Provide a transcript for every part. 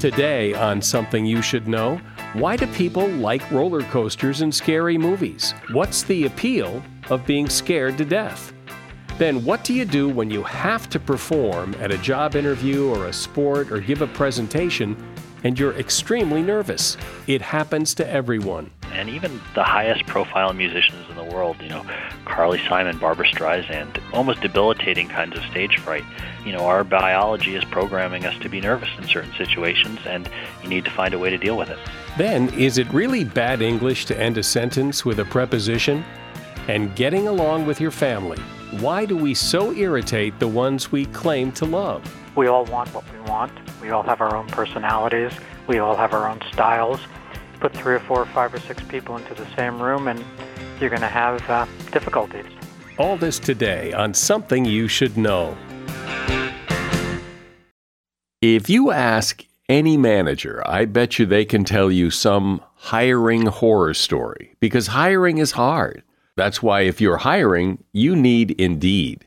Today, on Something You Should Know, why do people like roller coasters and scary movies? What's the appeal of being scared to death? Then, what do you do when you have to perform at a job interview or a sport or give a presentation and you're extremely nervous? It happens to everyone. And even the highest profile musicians in the world, you know, Carly Simon, Barbra Streisand, almost debilitating kinds of stage fright. You know, our biology is programming us to be nervous in certain situations, and you need to find a way to deal with it. Then, is it really bad English to end a sentence with a preposition? And getting along with your family. Why do we so irritate the ones we claim to love? We all want what we want. We all have our own personalities. We all have our own styles. Put three or four or five or six people into the same room, and you're going to have uh, difficulties. All this today on Something You Should Know. If you ask any manager, I bet you they can tell you some hiring horror story because hiring is hard. That's why if you're hiring, you need Indeed.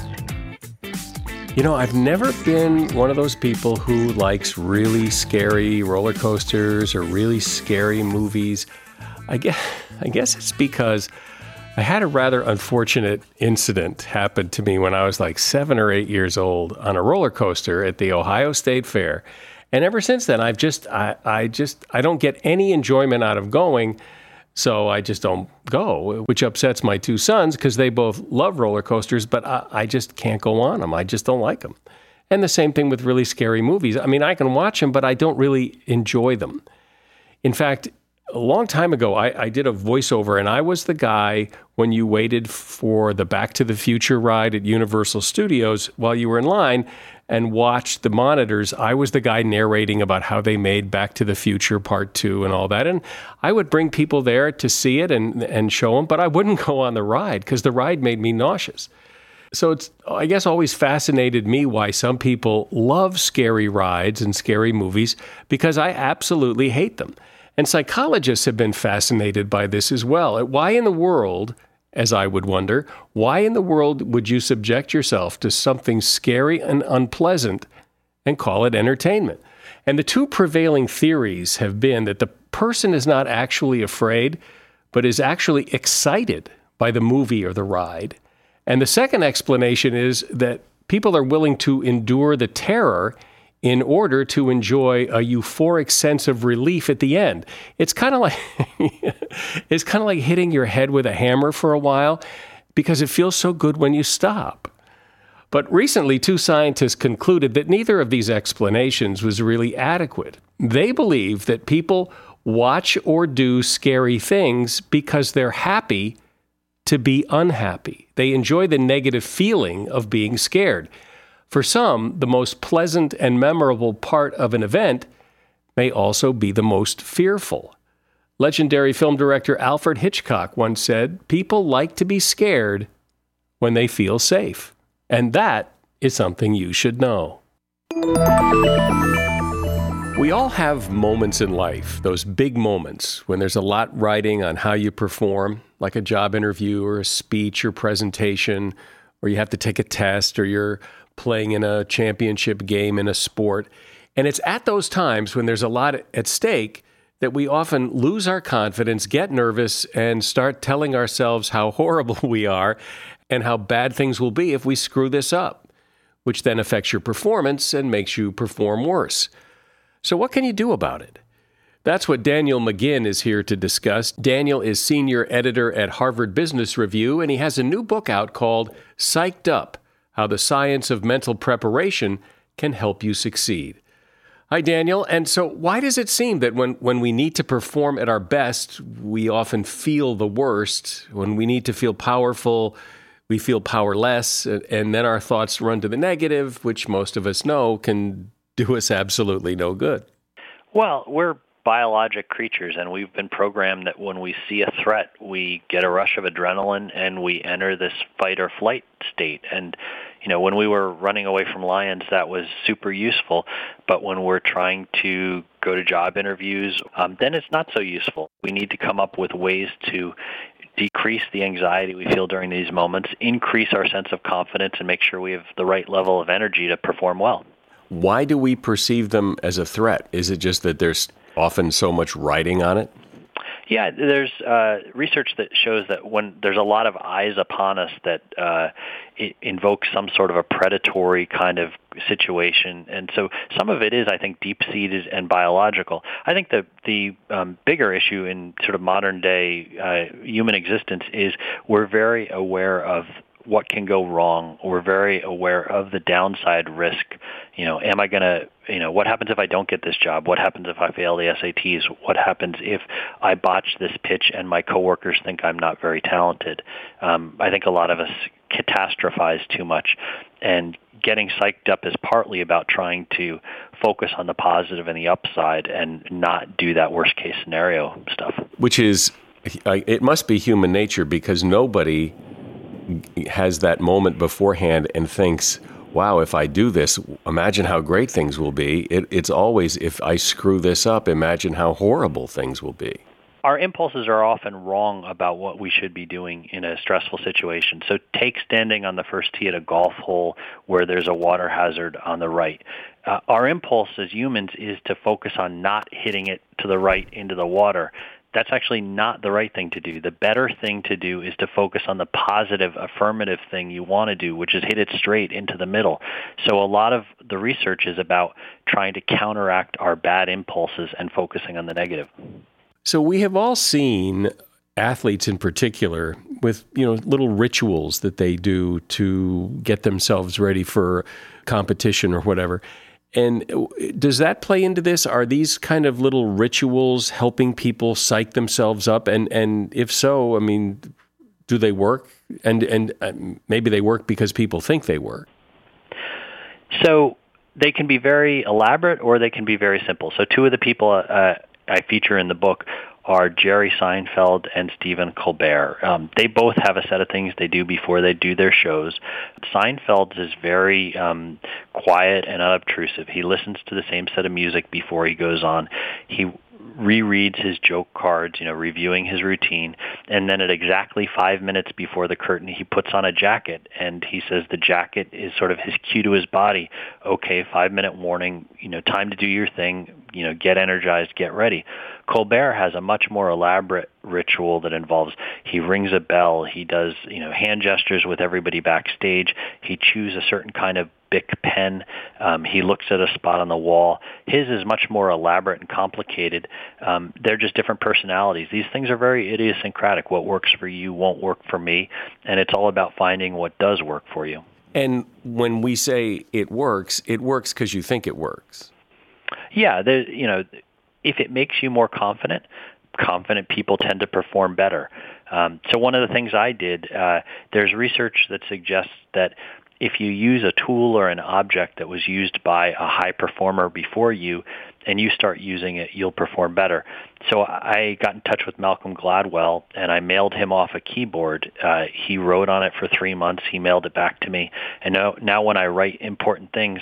You know, I've never been one of those people who likes really scary roller coasters or really scary movies. I guess, I guess it's because I had a rather unfortunate incident happen to me when I was like seven or eight years old on a roller coaster at the Ohio State Fair. And ever since then, I've just, I, I just, I don't get any enjoyment out of going. So I just don't go, which upsets my two sons because they both love roller coasters, but I, I, just can't go on them. I just don't like them. And the same thing with really scary movies. I mean, I can watch them, but I don't really enjoy them. In fact, a long time ago, I, I, did a voiceover, and I was the guy when you waited for the Back to the Future ride at Universal Studios while you were in line and watched the monitors. I was the guy narrating about how they made Back to the Future Part 2 and all that. And I would bring people there to see it and, and show them, but I wouldn't go on the ride because the ride made me nauseous. So it's, I guess, always fascinated me why some people love scary rides and scary movies because I absolutely hate them. And psychologists have been fascinated by this as well. Why in the world, as I would wonder, why in the world would you subject yourself to something scary and unpleasant and call it entertainment? And the two prevailing theories have been that the person is not actually afraid, but is actually excited by the movie or the ride. And the second explanation is that people are willing to endure the terror in order to enjoy a euphoric sense of relief at the end. It's kind of like it's kind of like hitting your head with a hammer for a while because it feels so good when you stop. But recently, two scientists concluded that neither of these explanations was really adequate. They believe that people watch or do scary things because they're happy to be unhappy. They enjoy the negative feeling of being scared. For some, the most pleasant and memorable part of an event may also be the most fearful. Legendary film director Alfred Hitchcock once said, People like to be scared when they feel safe. And that is something you should know. We all have moments in life, those big moments when there's a lot riding on how you perform, like a job interview or a speech or presentation, or you have to take a test or you're playing in a championship game in a sport. And it's at those times when there's a lot at stake that we often lose our confidence, get nervous, and start telling ourselves how horrible we are and how bad things will be if we screw this up, which then affects your performance and makes you perform worse. So, what can you do about it? That's what Daniel McGinn is here to discuss. Daniel is senior editor at Harvard Business Review, and he has a new book out called Psyched Up How the Science of Mental Preparation Can Help You Succeed. Hi, Daniel. And so, why does it seem that when, when we need to perform at our best, we often feel the worst? When we need to feel powerful, we feel powerless, and then our thoughts run to the negative, which most of us know can do us absolutely no good. Well, we're biologic creatures and we've been programmed that when we see a threat we get a rush of adrenaline and we enter this fight or flight state. And you know when we were running away from lions that was super useful. But when we're trying to go to job interviews um, then it's not so useful. We need to come up with ways to decrease the anxiety we feel during these moments increase our sense of confidence and make sure we have the right level of energy to perform well. Why do we perceive them as a threat? Is it just that there's often so much writing on it? Yeah, there's uh, research that shows that when there's a lot of eyes upon us, that uh, it invokes some sort of a predatory kind of situation, and so some of it is, I think, deep-seated and biological. I think the the um, bigger issue in sort of modern day uh, human existence is we're very aware of what can go wrong. We're very aware of the downside risk. You know, am I going to, you know, what happens if I don't get this job? What happens if I fail the SATs? What happens if I botch this pitch and my coworkers think I'm not very talented? Um, I think a lot of us catastrophize too much, and getting psyched up is partly about trying to focus on the positive and the upside and not do that worst case scenario stuff. Which is, it must be human nature because nobody has that moment beforehand and thinks, wow, if I do this, imagine how great things will be. It, it's always, if I screw this up, imagine how horrible things will be. Our impulses are often wrong about what we should be doing in a stressful situation. So take standing on the first tee at a golf hole where there's a water hazard on the right. Uh, our impulse as humans is to focus on not hitting it to the right into the water that's actually not the right thing to do. The better thing to do is to focus on the positive, affirmative thing you want to do, which is hit it straight into the middle. So a lot of the research is about trying to counteract our bad impulses and focusing on the negative. So we have all seen athletes in particular with you know little rituals that they do to get themselves ready for competition or whatever and does that play into this? Are these kind of little rituals helping people psych themselves up? And and if so, I mean, do they work? And and uh, maybe they work because people think they work. So they can be very elaborate or they can be very simple. So two of the people uh, I feature in the book are Jerry Seinfeld and Stephen Colbert. Um, they both have a set of things they do before they do their shows. Seinfeld's is very um, quiet and unobtrusive. He listens to the same set of music before he goes on. He rereads his joke cards, you know, reviewing his routine, and then at exactly five minutes before the curtain, he puts on a jacket, and he says the jacket is sort of his cue to his body. Okay, five minute warning, you know, time to do your thing, you know, get energized, get ready. Colbert has a much more elaborate ritual that involves he rings a bell, he does, you know, hand gestures with everybody backstage, he chews a certain kind of Bic pen. Um, he looks at a spot on the wall. His is much more elaborate and complicated. Um, they're just different personalities. These things are very idiosyncratic. What works for you won't work for me, and it's all about finding what does work for you. And when we say it works, it works because you think it works. Yeah, you know, if it makes you more confident, confident people tend to perform better. Um, so one of the things I did, uh, there's research that suggests that if you use a tool or an object that was used by a high performer before you and you start using it, you'll perform better. So I got in touch with Malcolm Gladwell and I mailed him off a keyboard. Uh, he wrote on it for three months. He mailed it back to me. And now, now when I write important things,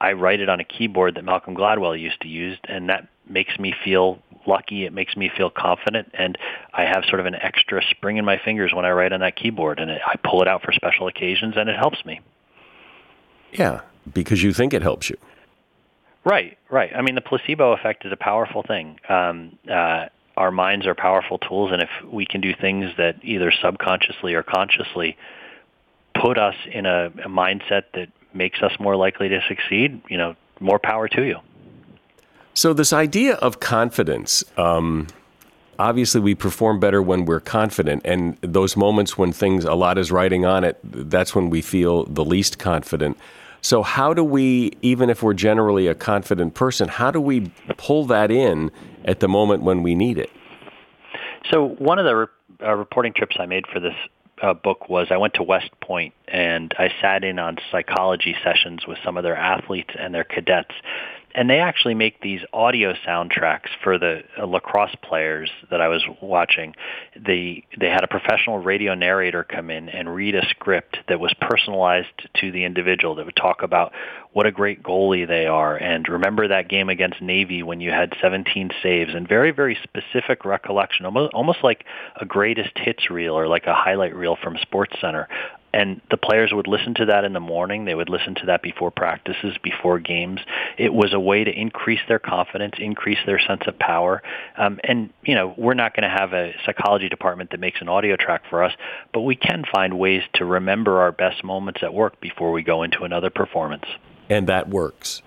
I write it on a keyboard that Malcolm Gladwell used to use, and that makes me feel lucky. It makes me feel confident, and I have sort of an extra spring in my fingers when I write on that keyboard, and it, I pull it out for special occasions, and it helps me. Yeah, because you think it helps you. Right, right. I mean, the placebo effect is a powerful thing. Um, uh, our minds are powerful tools, and if we can do things that either subconsciously or consciously put us in a, a mindset that makes us more likely to succeed, you know, more power to you. So this idea of confidence, um, obviously we perform better when we're confident, and those moments when things a lot is riding on it, that's when we feel the least confident. So how do we, even if we're generally a confident person, how do we pull that in at the moment when we need it? So one of the re- uh, reporting trips I made for this uh, book was I went to West Point and I sat in on psychology sessions with some of their athletes and their cadets and they actually make these audio soundtracks for the uh, lacrosse players that I was watching. They they had a professional radio narrator come in and read a script that was personalized to the individual that would talk about what a great goalie they are and remember that game against Navy when you had 17 saves and very very specific recollection almost almost like a greatest hits reel or like a highlight reel from SportsCenter and the players would listen to that in the morning. They would listen to that before practices, before games. It was a way to increase their confidence, increase their sense of power. Um, and you know, we're not going to have a psychology department that makes an audio track for us, but we can find ways to remember our best moments at work before we go into another performance. And that works.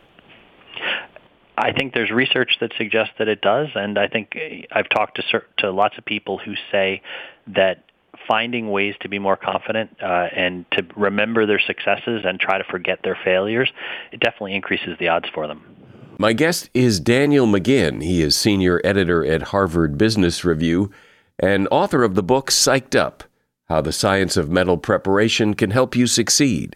I think there's research that suggests that it does, and I think I've talked to to lots of people who say that finding ways to be more confident uh, and to remember their successes and try to forget their failures, it definitely increases the odds for them. My guest is Daniel McGinn. He is senior editor at Harvard Business Review and author of the book Psyched Up How the Science of Mental Preparation Can Help You Succeed.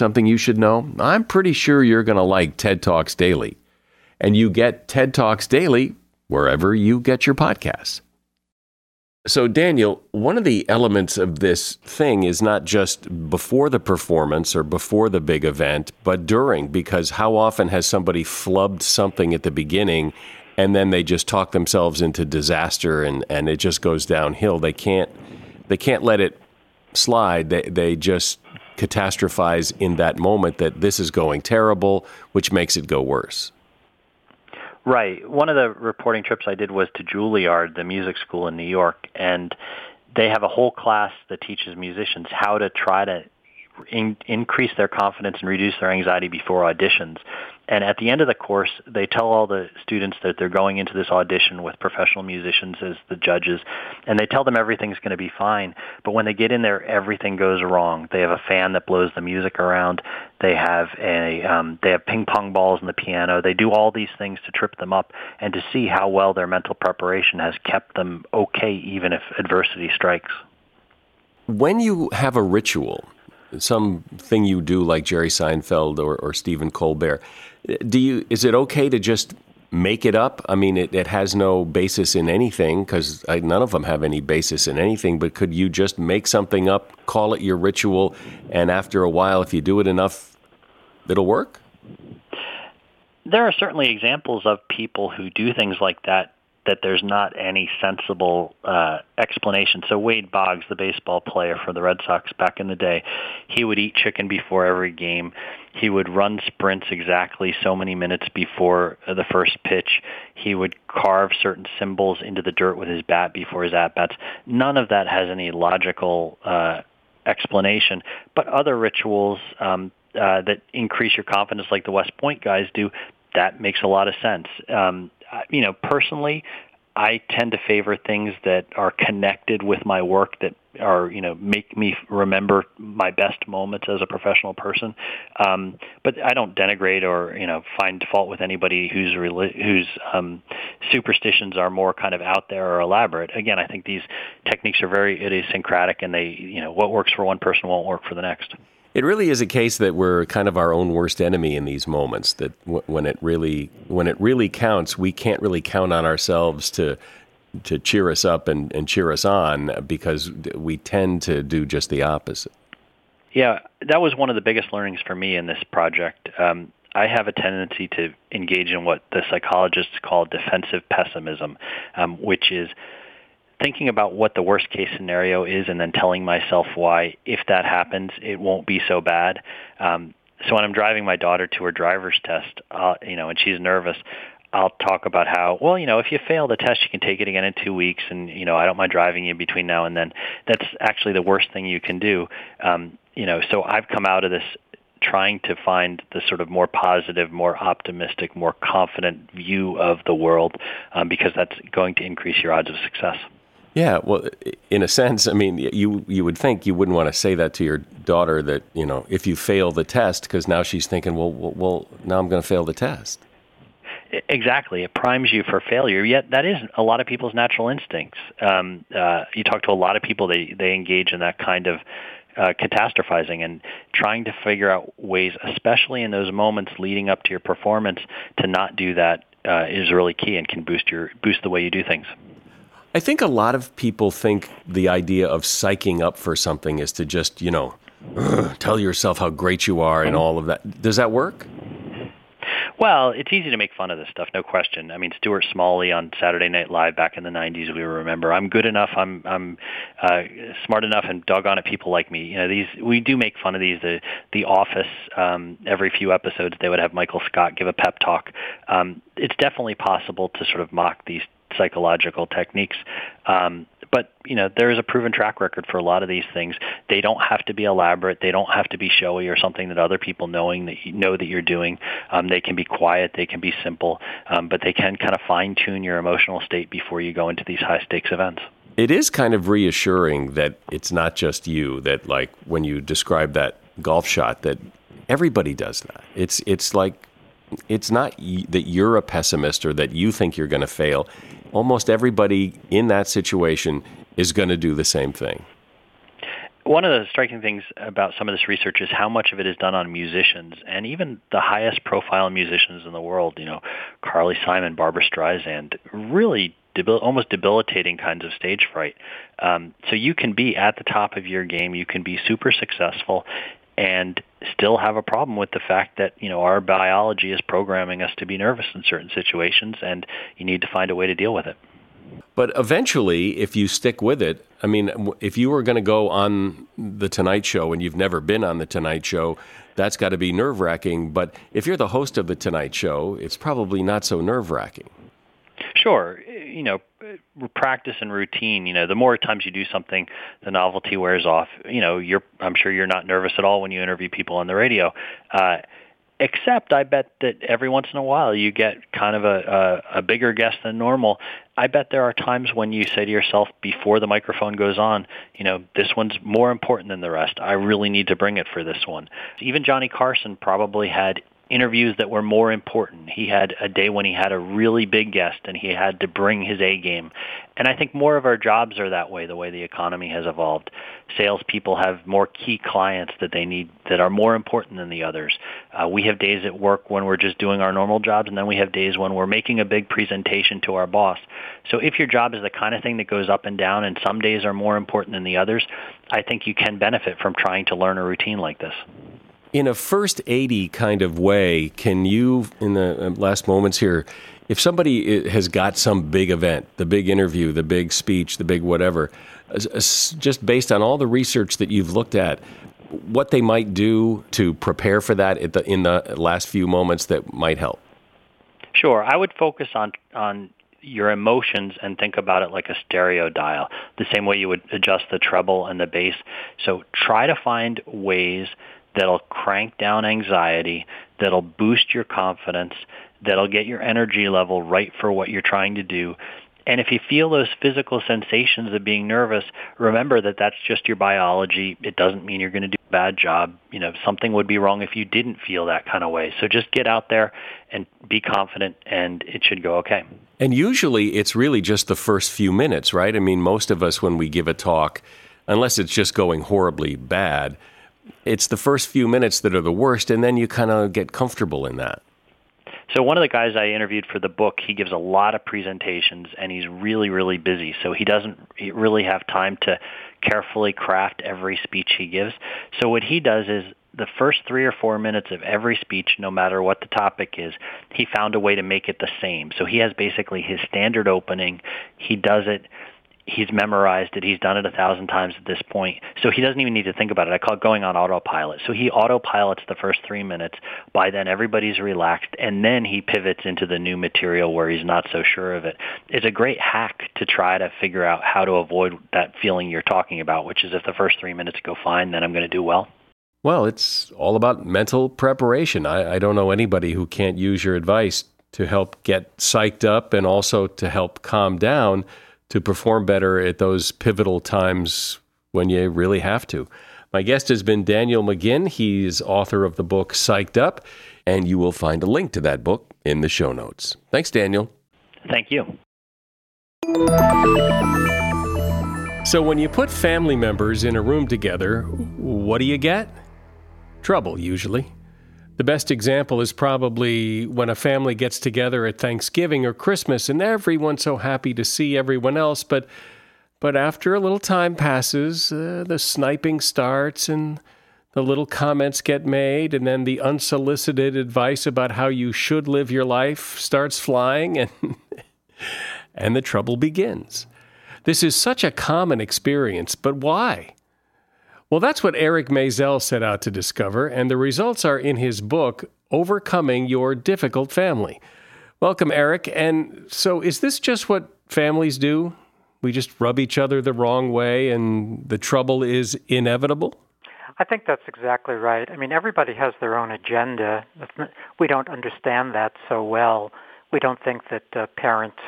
something you should know? I'm pretty sure you're going to like TED Talks Daily. And you get TED Talks Daily wherever you get your podcasts. So, Daniel, one of the elements of this thing is not just before the performance or before the big event, but during, because how often has somebody flubbed something at the beginning and then they just talk themselves into disaster and, and it just goes downhill? They can't, they can't let it slide. They, they just catastrophize in that moment that this is going terrible, which makes it go worse. Right. One of the reporting trips I did was to Juilliard, the music school in New York, and they have a whole class that teaches musicians how to try to in, increase their confidence and reduce their anxiety before auditions. And at the end of the course, they tell all the students that they're going into this audition with professional musicians as the judges, and they tell them everything's going to be fine. But when they get in there, everything goes wrong. They have a fan that blows the music around. They have a um, they have ping pong balls in the piano. They do all these things to trip them up and to see how well their mental preparation has kept them okay, even if adversity strikes. When you have a ritual, something you do like Jerry Seinfeld or, or Stephen Colbert, do you is it okay to just make it up? I mean, it, it has no basis in anything because none of them have any basis in anything. But could you just make something up, call it your ritual, and after a while, if you do it enough, it'll work? There are certainly examples of people who do things like that that there's not any sensible uh, explanation. So Wade Boggs, the baseball player for the Red Sox back in the day, he would eat chicken before every game. He would run sprints exactly so many minutes before the first pitch. He would carve certain symbols into the dirt with his bat before his at bats. None of that has any logical uh, explanation, but other rituals um, uh, that increase your confidence, like the West Point guys do, that makes a lot of sense. Um, you know, personally, I tend to favor things that are connected with my work that are, you know, make me remember my best moments as a professional person. Um, but I don't denigrate or, you know, find fault with anybody whose whose um, superstitions are more kind of out there or elaborate. Again, I think these techniques are very idiosyncratic, and they, you know, what works for one person won't work for the next. It really is a case that we're kind of our own worst enemy in these moments. That w- when it really when it really counts, we can't really count on ourselves to to cheer us up and, and cheer us on because we tend to do just the opposite. Yeah, that was one of the biggest learnings for me in this project. Um, I have a tendency to engage in what the psychologists call defensive pessimism, um, which is thinking about what the worst case scenario is and then telling myself why, if that happens, it won't be so bad. Um, so when I'm driving my daughter to her driver's test, uh, you know, and she's nervous, I'll talk about how, well, you know, if you fail the test, you can take it again in two weeks, and you know, I don't mind driving you between now and then. That's actually the worst thing you can do. Um, you know, so I've come out of this trying to find the sort of more positive, more optimistic, more confident view of the world, um, because that's going to increase your odds of success. Yeah, well, in a sense, I mean, you you would think you wouldn't want to say that to your daughter that you know if you fail the test because now she's thinking, well, well, well now I'm going to fail the test. Exactly, it primes you for failure. Yet that is a lot of people's natural instincts. Um, uh, you talk to a lot of people; they they engage in that kind of uh, catastrophizing and trying to figure out ways, especially in those moments leading up to your performance, to not do that uh, is really key and can boost your boost the way you do things. I think a lot of people think the idea of psyching up for something is to just, you know, tell yourself how great you are and all of that. Does that work? Well, it's easy to make fun of this stuff, no question. I mean, Stuart Smalley on Saturday Night Live back in the '90s, we remember. I'm good enough. I'm I'm uh, smart enough, and doggone it, people like me. You know, these we do make fun of these. The The Office, um, every few episodes, they would have Michael Scott give a pep talk. Um, it's definitely possible to sort of mock these psychological techniques. Um, but you know there is a proven track record for a lot of these things. They don't have to be elaborate. They don't have to be showy or something that other people knowing that you know that you're doing. Um, they can be quiet. They can be simple, um, but they can kind of fine tune your emotional state before you go into these high stakes events. It is kind of reassuring that it's not just you. That like when you describe that golf shot, that everybody does that. It's it's like it's not that you're a pessimist or that you think you're going to fail almost everybody in that situation is going to do the same thing. One of the striking things about some of this research is how much of it is done on musicians, and even the highest profile musicians in the world. You know, Carly Simon, Barbra Streisand, really debil- almost debilitating kinds of stage fright. Um, so you can be at the top of your game, you can be super successful, and still have a problem with the fact that you know our biology is programming us to be nervous in certain situations and you need to find a way to deal with it. But eventually if you stick with it i mean if you were going to go on the tonight show and you've never been on the tonight show that's got to be nerve-wracking. But if you're the host of the tonight show it's probably not so nerve-wracking. Sure. You know, practice and routine, you know, the more times you do something, the novelty wears off. You know, you're I'm sure you're not nervous at all when you interview people on the radio. Uh except I bet that every once in a while you get kind of a, a, a bigger guest than normal. I bet there are times when you say to yourself before the microphone goes on, you know, this one's more important than the rest. I really need to bring it for this one. Even Johnny Carson probably had interviews that were more important. He had a day when he had a really big guest and he had to bring his A game. And I think more of our jobs are that way, the way the economy has evolved. Salespeople have more key clients that they need that are more important than the others. Uh, we have days at work when we're just doing our normal jobs, and then we have days when we're making a big presentation to our boss. So if your job is the kind of thing that goes up and down, and some days are more important than the others, I think you can benefit from trying to learn a routine like this. In a first 80 kind of way, can you, in the uh, last moments here, if somebody has got some big event, the big interview, the big speech, the big whatever, just based on all the research that you've looked at, what they might do to prepare for that the, in the last few moments that might help? Sure. I would focus on on your emotions and think about it like a stereo dial, the same way you would adjust the treble and the bass. So try to find ways that'll crank down anxiety, that'll boost your confidence, that'll get your energy level right for what you're trying to do, and if you feel those physical sensations of being nervous, remember that that's just your biology. It doesn't mean you're going to do a bad job. You know, something would be wrong if you didn't feel that kind of way. So just get out there and be confident and it should go okay. And usually it's really just the first few minutes, right? I mean, most of us when we give a talk, unless it's just going horribly bad, it's the first few minutes that are the worst and then you kind of get comfortable in that. So one of the guys I interviewed for the book, he gives a lot of presentations and he's really, really busy. So he doesn't really have time to carefully craft every speech he gives. So what he does is the first three or four minutes of every speech, no matter what the topic is, he found a way to make it the same. So he has basically his standard opening. He does it he's memorized it. He's done it a thousand times at this point. So he doesn't even need to think about it. I call it going on autopilot. So he autopilots the first three minutes. By then everybody's relaxed and then he pivots into the new material where he's not so sure of it. It's a great hack to try to figure out how to avoid that feeling you're talking about, which is if the first three minutes go fine, then I'm going to do well. Well, it's all about mental preparation. I, I don't know anybody who can't use your advice to help get psyched up and also to help calm down to perform better at those pivotal times when you really have to. My guest has been Daniel McGinn. He's author of the book Psyched Up, and you will find a link to that book in the show notes. Thanks, Daniel. Thank you. So, when you put family members in a room together, what do you get? Trouble, usually. The best example is probably when a family gets together at Thanksgiving or Christmas and everyone's so happy to see everyone else, but but after a little time passes, uh, the sniping starts and the little comments get made, and then the unsolicited advice about how you should live your life starts flying, and, and the trouble begins. This is such a common experience, but why? Well, that's what Eric Maisel set out to discover, and the results are in his book, Overcoming Your Difficult Family. Welcome, Eric. And so, is this just what families do? We just rub each other the wrong way, and the trouble is inevitable? I think that's exactly right. I mean, everybody has their own agenda. We don't understand that so well. We don't think that uh, parents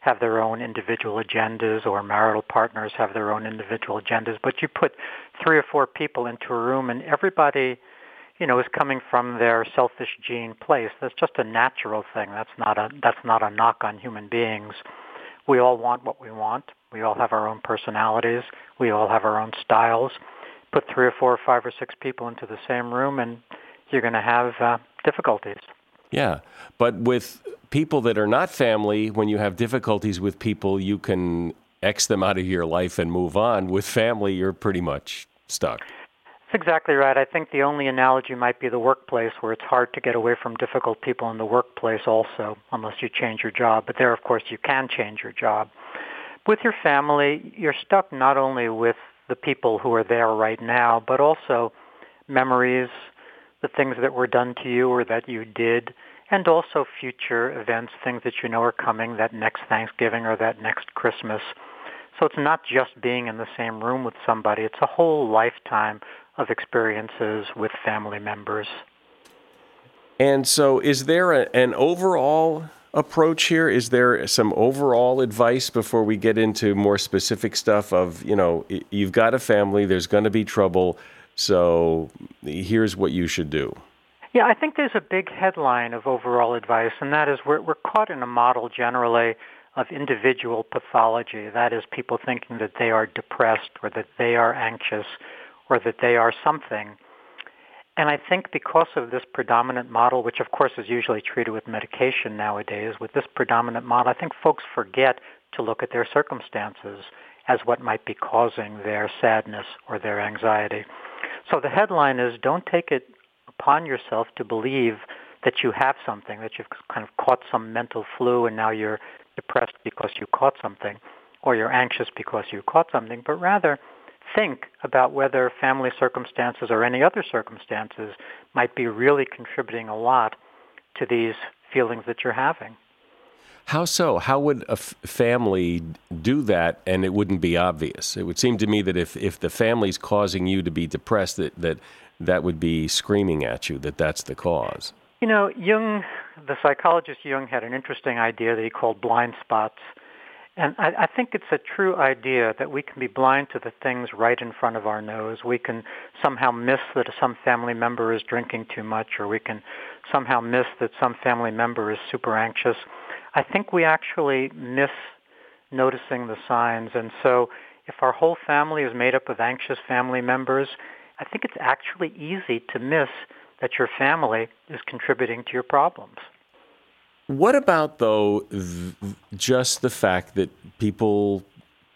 have their own individual agendas or marital partners have their own individual agendas. But you put three or four people into a room and everybody, you know, is coming from their selfish gene place. That's just a natural thing. That's not a that's not a knock on human beings. We all want what we want. We all have our own personalities. We all have our own styles. Put three or four or five or six people into the same room and you're going to have uh, difficulties. Yeah, but with people that are not family, when you have difficulties with people, you can X them out of your life and move on. With family, you're pretty much stuck. That's exactly right. I think the only analogy might be the workplace, where it's hard to get away from difficult people in the workplace also, unless you change your job. But there, of course, you can change your job. With your family, you're stuck not only with the people who are there right now, but also memories, the things that were done to you or that you did, and also future events, things that you know are coming, that next Thanksgiving or that next Christmas. So it's not just being in the same room with somebody, it's a whole lifetime of experiences with family members. And so is there a, an overall approach here? Is there some overall advice before we get into more specific stuff of, you know, you've got a family, there's going to be trouble, so here's what you should do? Yeah, I think there's a big headline of overall advice, and that is we're, we're caught in a model generally of individual pathology. That is people thinking that they are depressed or that they are anxious or that they are something. And I think because of this predominant model, which of course is usually treated with medication nowadays, with this predominant model, I think folks forget to look at their circumstances as what might be causing their sadness or their anxiety. So the headline is don't take it upon yourself to believe that you have something, that you've kind of caught some mental flu and now you're depressed because you caught something, or you're anxious because you caught something, but rather think about whether family circumstances or any other circumstances might be really contributing a lot to these feelings that you're having. How so? How would a f- family do that and it wouldn't be obvious? It would seem to me that if, if the family's causing you to be depressed, that, that that would be screaming at you that that's the cause. You know, Jung, the psychologist Jung, had an interesting idea that he called blind spots. And I, I think it's a true idea that we can be blind to the things right in front of our nose. We can somehow miss that some family member is drinking too much, or we can somehow miss that some family member is super anxious. I think we actually miss noticing the signs. And so if our whole family is made up of anxious family members, I think it's actually easy to miss that your family is contributing to your problems. What about, though, th- just the fact that people,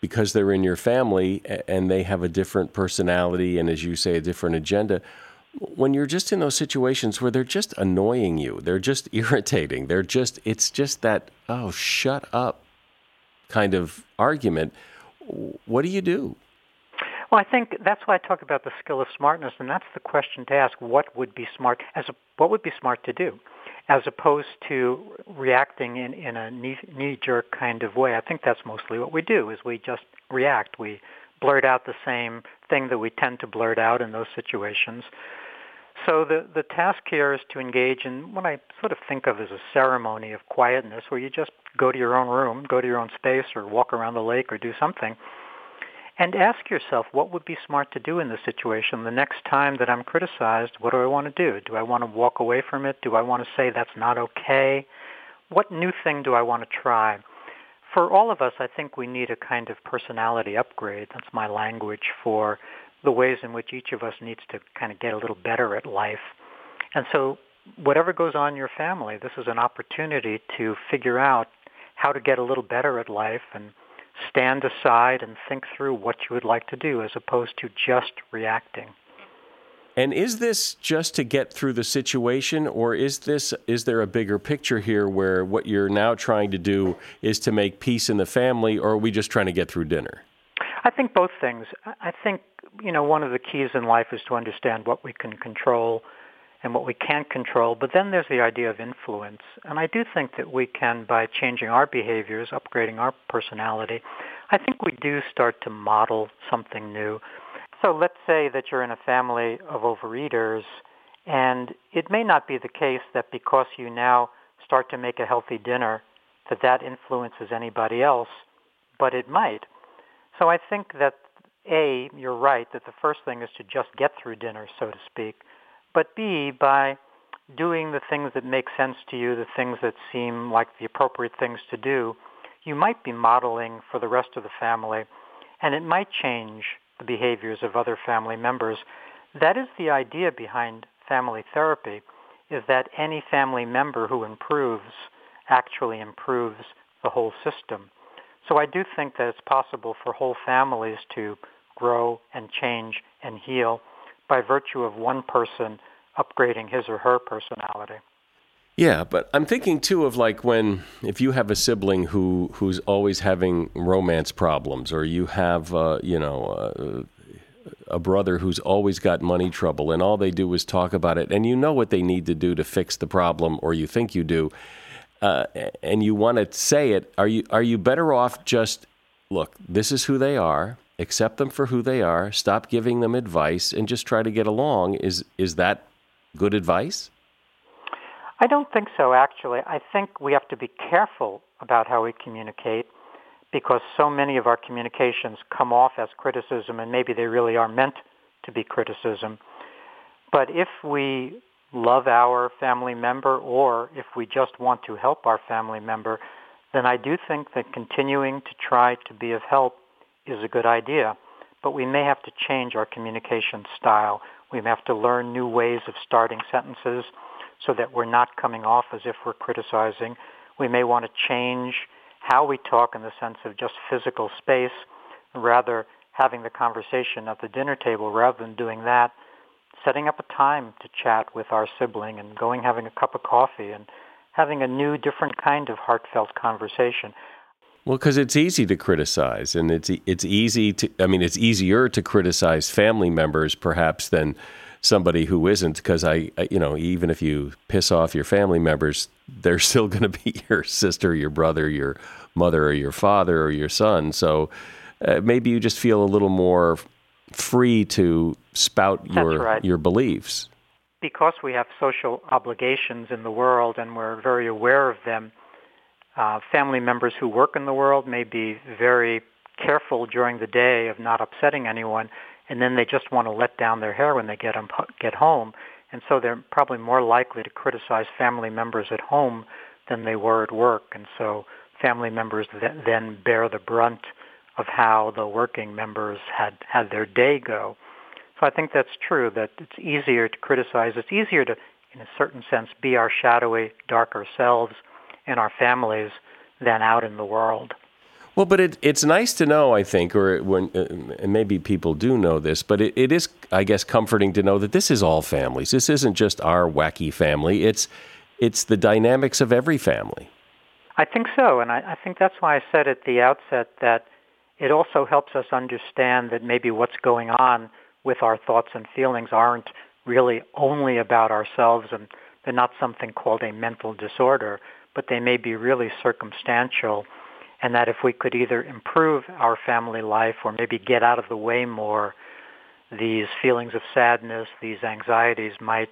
because they're in your family and they have a different personality and, as you say, a different agenda, when you're just in those situations where they're just annoying you, they're just irritating, they're just, it's just that, oh, shut up kind of argument, what do you do? Well, I think that's why I talk about the skill of smartness, and that's the question to ask: What would be smart? As a, what would be smart to do, as opposed to reacting in in a knee, knee-jerk kind of way. I think that's mostly what we do: is we just react. We blurt out the same thing that we tend to blurt out in those situations. So the, the task here is to engage in what I sort of think of as a ceremony of quietness where you just go to your own room, go to your own space or walk around the lake or do something and ask yourself what would be smart to do in this situation. The next time that I'm criticized, what do I want to do? Do I want to walk away from it? Do I want to say that's not okay? What new thing do I want to try? For all of us, I think we need a kind of personality upgrade. That's my language for the ways in which each of us needs to kind of get a little better at life. And so whatever goes on in your family, this is an opportunity to figure out how to get a little better at life and stand aside and think through what you would like to do as opposed to just reacting. And is this just to get through the situation, or is this is there a bigger picture here where what you're now trying to do is to make peace in the family, or are we just trying to get through dinner? I think both things. I think you know one of the keys in life is to understand what we can control and what we can't control. But then there's the idea of influence. And I do think that we can, by changing our behaviors, upgrading our personality, I think we do start to model something new. So let's say that you're in a family of overeaters, and it may not be the case that because you now start to make a healthy dinner, that that influences anybody else, but it might. So I think that A, you're right, that the first thing is to just get through dinner, so to speak but B, by doing the things that make sense to you, the things that seem like the appropriate things to do, you might be modeling for the rest of the family, and it might change the behaviors of other family members. That is the idea behind family therapy, is that any family member who improves actually improves the whole system. So I do think that it's possible for whole families to grow and change and heal by virtue of one person upgrading his or her personality. Yeah, but I'm thinking too of like when if you have a sibling who who's always having romance problems, or you have uh, you know uh, a brother who's always got money trouble, and all they do is talk about it, and you know what they need to do to fix the problem, or you think you do, uh, and you want to say it. Are you are you better off just look? This is who they are accept them for who they are, stop giving them advice, and just try to get along. Is is that good advice? I don't think so. Actually, I think we have to be careful about how we communicate because so many of our communications come off as criticism, and maybe they really are meant to be criticism. But if we love our family member or if we just want to help our family member, then I do think that continuing to try to be of help is a good idea, but we may have to change our communication style. We may have to learn new ways of starting sentences so that we're not coming off as if we're criticizing. We may want to change how we talk in the sense of just physical space, rather having the conversation at the dinner table rather than doing that, setting up a time to chat with our sibling and going having a cup of coffee and having a new, different kind of heartfelt conversation. Well, because it's easy to criticize, and it's it's easy to. I mean, it's easier to criticize family members perhaps than somebody who isn't. Because I, I, you know, even if you piss off your family members, they're still going to be your sister, your brother, your mother, or your father, or your son. So uh, maybe you just feel a little more free to spout your right. your beliefs. Because we have social obligations in the world and we're very aware of them, uh, family members who work in the world may be very careful during the day of not upsetting anyone, and then they just want to let down their hair when they get um, get home, and so they're probably more likely to criticize family members at home than they were at work, and so family members th- then bear the brunt of how the working members had had their day go. So I think that's true, that it's easier to criticize. It's easier to, in a certain sense, be our shadowy, darker selves in our families than out in the world. Well, but it, it's nice to know, I think, or when, uh, and maybe people do know this, but it, it is, I guess, comforting to know that this is all families. This isn't just our wacky family. It's, it's the dynamics of every family. I think so, and I, I think that's why I said at the outset that it also helps us understand that maybe what's going on with our thoughts and feelings aren't really only about ourselves and they're not something called a mental disorder, but they may be really circumstantial and that if we could either improve our family life or maybe get out of the way more, these feelings of sadness, these anxieties might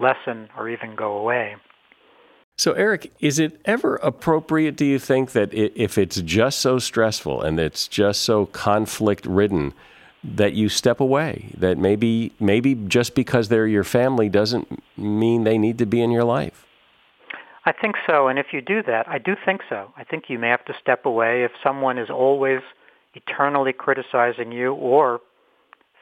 lessen or even go away. So, Eric, is it ever appropriate, do you think, that if it's just so stressful and it's just so conflict ridden, that you step away? That maybe, maybe just because they're your family doesn't mean they need to be in your life? I think so. And if you do that, I do think so. I think you may have to step away if someone is always eternally criticizing you or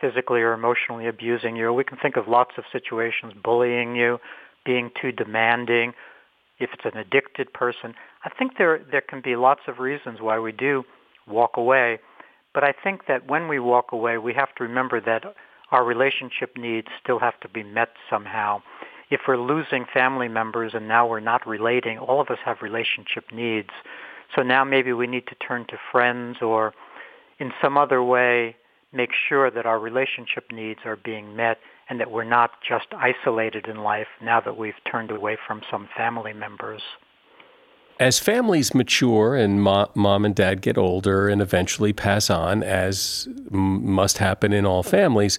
physically or emotionally abusing you. We can think of lots of situations, bullying you, being too demanding, if it's an addicted person. I think there there can be lots of reasons why we do walk away, but I think that when we walk away, we have to remember that our relationship needs still have to be met somehow. If we're losing family members and now we're not relating, all of us have relationship needs. So now maybe we need to turn to friends or in some other way make sure that our relationship needs are being met and that we're not just isolated in life now that we've turned away from some family members. As families mature and mo- mom and dad get older and eventually pass on, as m- must happen in all families,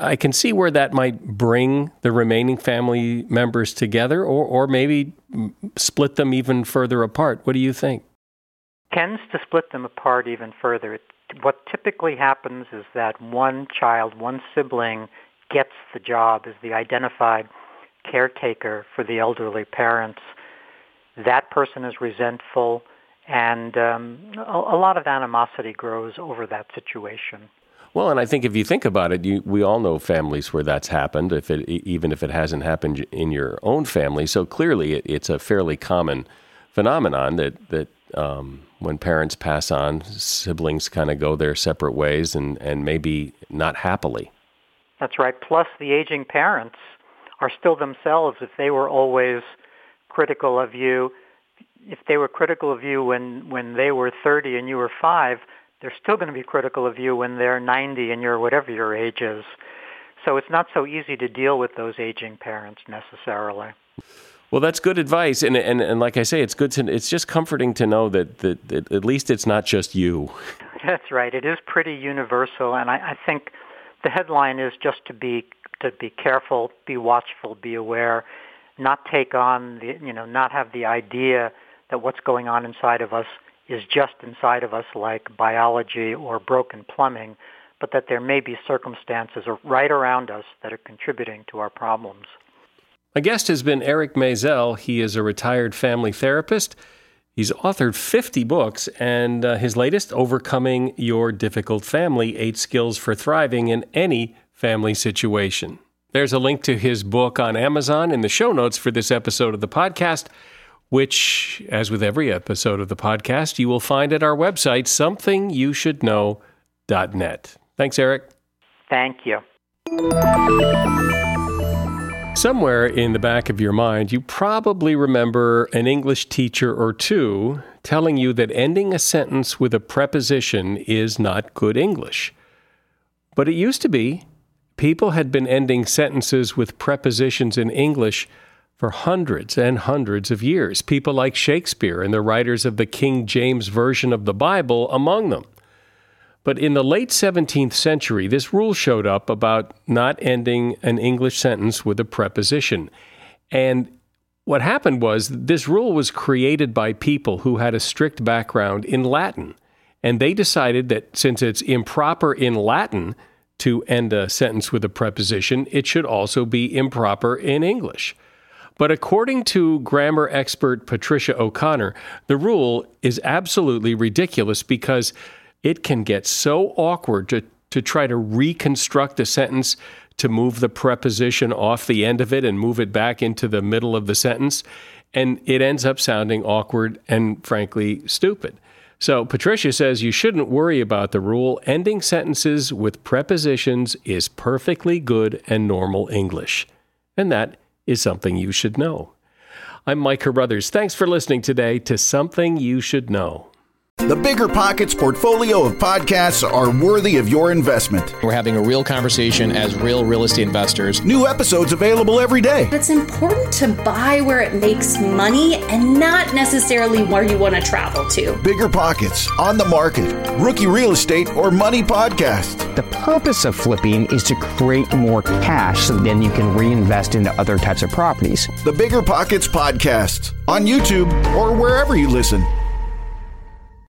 I can see where that might bring the remaining family members together or, or maybe split them even further apart. What do you think? Tends to split them apart even further. It what typically happens is that one child, one sibling gets the job as the identified caretaker for the elderly parents. That person is resentful, and um, a, a, lot of animosity grows over that situation. Well, and I think if you think about it, you, we all know families where that's happened, if it, even if it hasn't happened in your own family. So clearly, it, it's a fairly common phenomenon that that um, when parents pass on, siblings kind of go their separate ways and, and maybe not happily. That's right. Plus, the aging parents are still themselves if they were always critical of you. If they were critical of you when, when they were 30 and you were 5, they're still going to be critical of you when they're 90 and you're whatever your age is. So it's not so easy to deal with those aging parents necessarily. Well, that's good advice, and, and and like I say, it's good to it's just comforting to know that, that, that at least it's not just you. That's right. It is pretty universal, and I, I think the headline is just to be to be careful, be watchful, be aware, not take on the you know not have the idea that what's going on inside of us is just inside of us like biology or broken plumbing, but that there may be circumstances right around us that are contributing to our problems. My guest has been Eric Maisel. He is a retired family therapist. He's authored 50 books, and uh, his latest, Overcoming Your Difficult Family Eight Skills for Thriving in Any Family Situation. There's a link to his book on Amazon in the show notes for this episode of the podcast, which, as with every episode of the podcast, you will find at our website, somethingyoushouldknow.net. Thanks, Eric. Thank you. Somewhere in the back of your mind, you probably remember an English teacher or two telling you that ending a sentence with a preposition is not good English. But it used to be. People had been ending sentences with prepositions in English for hundreds and hundreds of years. People like Shakespeare and the writers of the King James Version of the Bible among them. But in the late 17th century, this rule showed up about not ending an English sentence with a preposition. And what happened was this rule was created by people who had a strict background in Latin. And they decided that since it's improper in Latin to end a sentence with a preposition, it should also be improper in English. But according to grammar expert Patricia O'Conner, the rule is absolutely ridiculous because it can get so awkward to, to try to reconstruct a sentence to move the preposition off the end of it and move it back into the middle of the sentence. And it ends up sounding awkward and frankly stupid. So Patricia says you shouldn't worry about the rule. Ending sentences with prepositions is perfectly good and normal English. And that is something you should know. I'm Mike Carruthers. Thanks for listening today to Something You Should Know. The Bigger Pockets portfolio of podcasts are worthy of your investment. We're having a real conversation as real real estate investors. New episodes available every day. It's important to buy where it makes money and not necessarily where you want to travel to. Bigger Pockets, On the Market, Rookie Real Estate, or Money Podcast. The purpose of flipping is to create more cash so then you can reinvest into other types of properties. The Bigger Pockets Podcast on YouTube or wherever you listen.